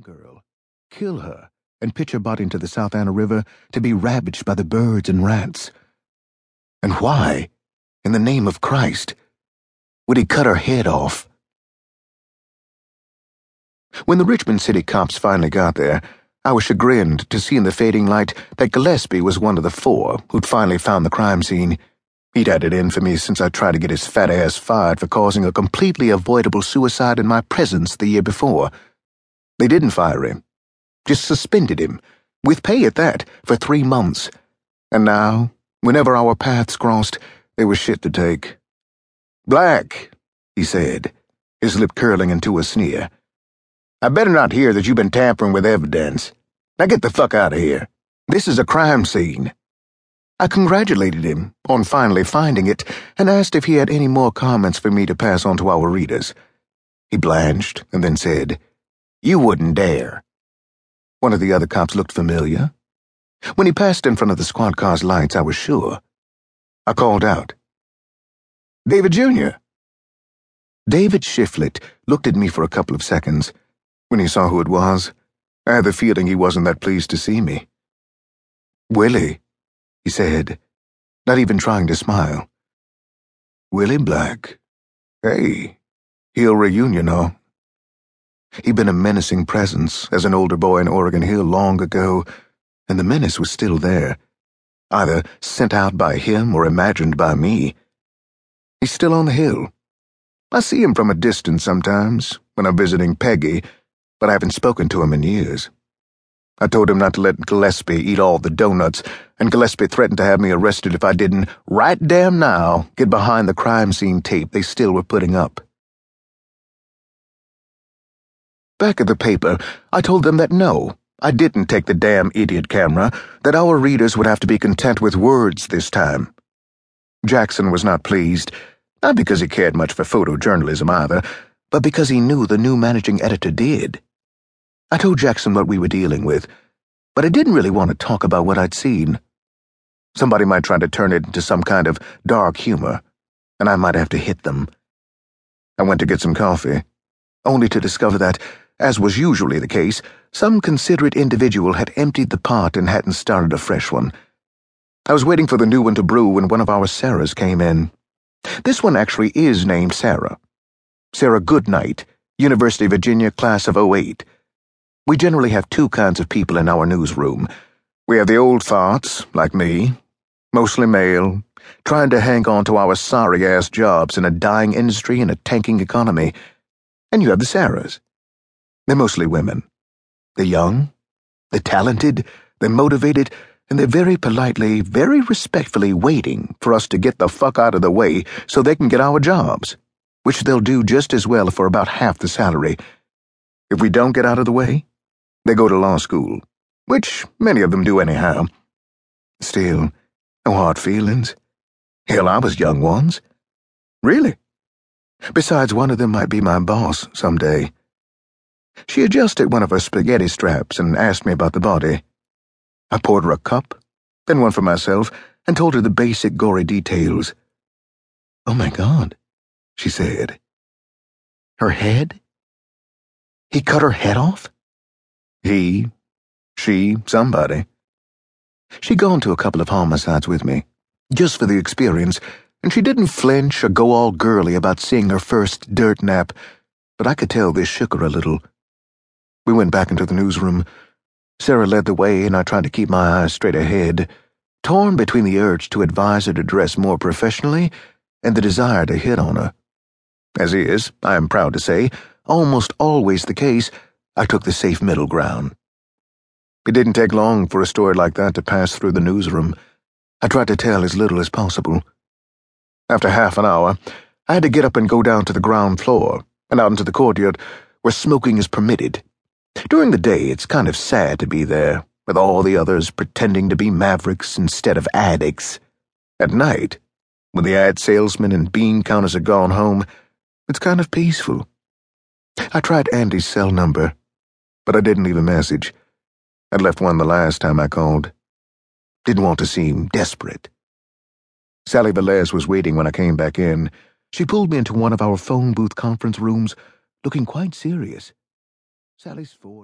girl, kill her, and pitch her body into the South Anna River to be ravaged by the birds and rats. And why, in the name of Christ, would he cut her head off? When the Richmond City cops finally got there, I was chagrined to see in the fading light that Gillespie was one of the four who'd finally found the crime scene. He'd had it in for me since I tried to get his fat ass fired for causing a completely avoidable suicide in my presence the year before. They didn't fire him, just suspended him, with pay at that, for three months. And now, whenever our paths crossed, there was shit to take. Black, he said, his lip curling into a sneer. I better not hear that you've been tampering with evidence. Now get the fuck out of here. This is a crime scene. I congratulated him on finally finding it and asked if he had any more comments for me to pass on to our readers. He blanched and then said, You wouldn't dare. One of the other cops looked familiar. When he passed in front of the squad car's lights, I was sure. I called out, David Jr. David Shiflett looked at me for a couple of seconds. When he saw who it was, I had the feeling he wasn't that pleased to see me. Willie, he said, not even trying to smile. Willie Black. Hey, Hill reunion, huh? He'd been a menacing presence as an older boy in Oregon Hill long ago, and the menace was still there, either sent out by him or imagined by me. He's still on the hill. I see him from a distance sometimes when I'm visiting Peggy, but I haven't spoken to him in years. I told him not to let Gillespie eat all the donuts, and Gillespie threatened to have me arrested if I didn't, right damn now, get behind the crime scene tape they still were putting up. Back at the paper, I told them that no, I didn't take the damn idiot camera, that our readers would have to be content with words this time. Jackson was not pleased, not because he cared much for photojournalism either, but because he knew the new managing editor did. I told Jackson what we were dealing with, but I didn't really want to talk about what I'd seen. Somebody might try to turn it into some kind of dark humor, and I might have to hit them. I went to get some coffee, only to discover that, as was usually the case, some considerate individual had emptied the pot and hadn't started a fresh one. I was waiting for the new one to brew when one of our Sarahs came in. This one actually is named Sarah. Sarah Goodnight, University of Virginia, class of 08. We generally have two kinds of people in our newsroom. We have the old farts, like me, mostly male, trying to hang on to our sorry ass jobs in a dying industry and a tanking economy. And you have the Sarahs. They're mostly women. They're young, they're talented, they're motivated, and they're very politely, very respectfully waiting for us to get the fuck out of the way so they can get our jobs, which they'll do just as well for about half the salary. If we don't get out of the way, they go to law school, which many of them do anyhow. Still, no hard feelings. Hell, I was young once. Really? Besides, one of them might be my boss someday. She adjusted one of her spaghetti straps and asked me about the body. I poured her a cup, then one for myself, and told her the basic gory details. Oh my God, she said. Her head? He cut her head off? He, she, somebody. She'd gone to a couple of homicides with me, just for the experience, and she didn't flinch or go all girly about seeing her first dirt nap, but I could tell this shook her a little. We went back into the newsroom. Sarah led the way, and I tried to keep my eyes straight ahead, torn between the urge to advise her to dress more professionally and the desire to hit on her. As is, I am proud to say, almost always the case, I took the safe middle ground. It didn't take long for a story like that to pass through the newsroom. I tried to tell as little as possible. After half an hour, I had to get up and go down to the ground floor and out into the courtyard where smoking is permitted. During the day, it's kind of sad to be there, with all the others pretending to be mavericks instead of addicts. At night, when the ad salesmen and bean counters are gone home, it's kind of peaceful. I tried Andy's cell number but I didn't leave a message. I'd left one the last time I called. Didn't want to seem desperate. Sally Velez was waiting when I came back in. She pulled me into one of our phone booth conference rooms, looking quite serious. Sally's Ford.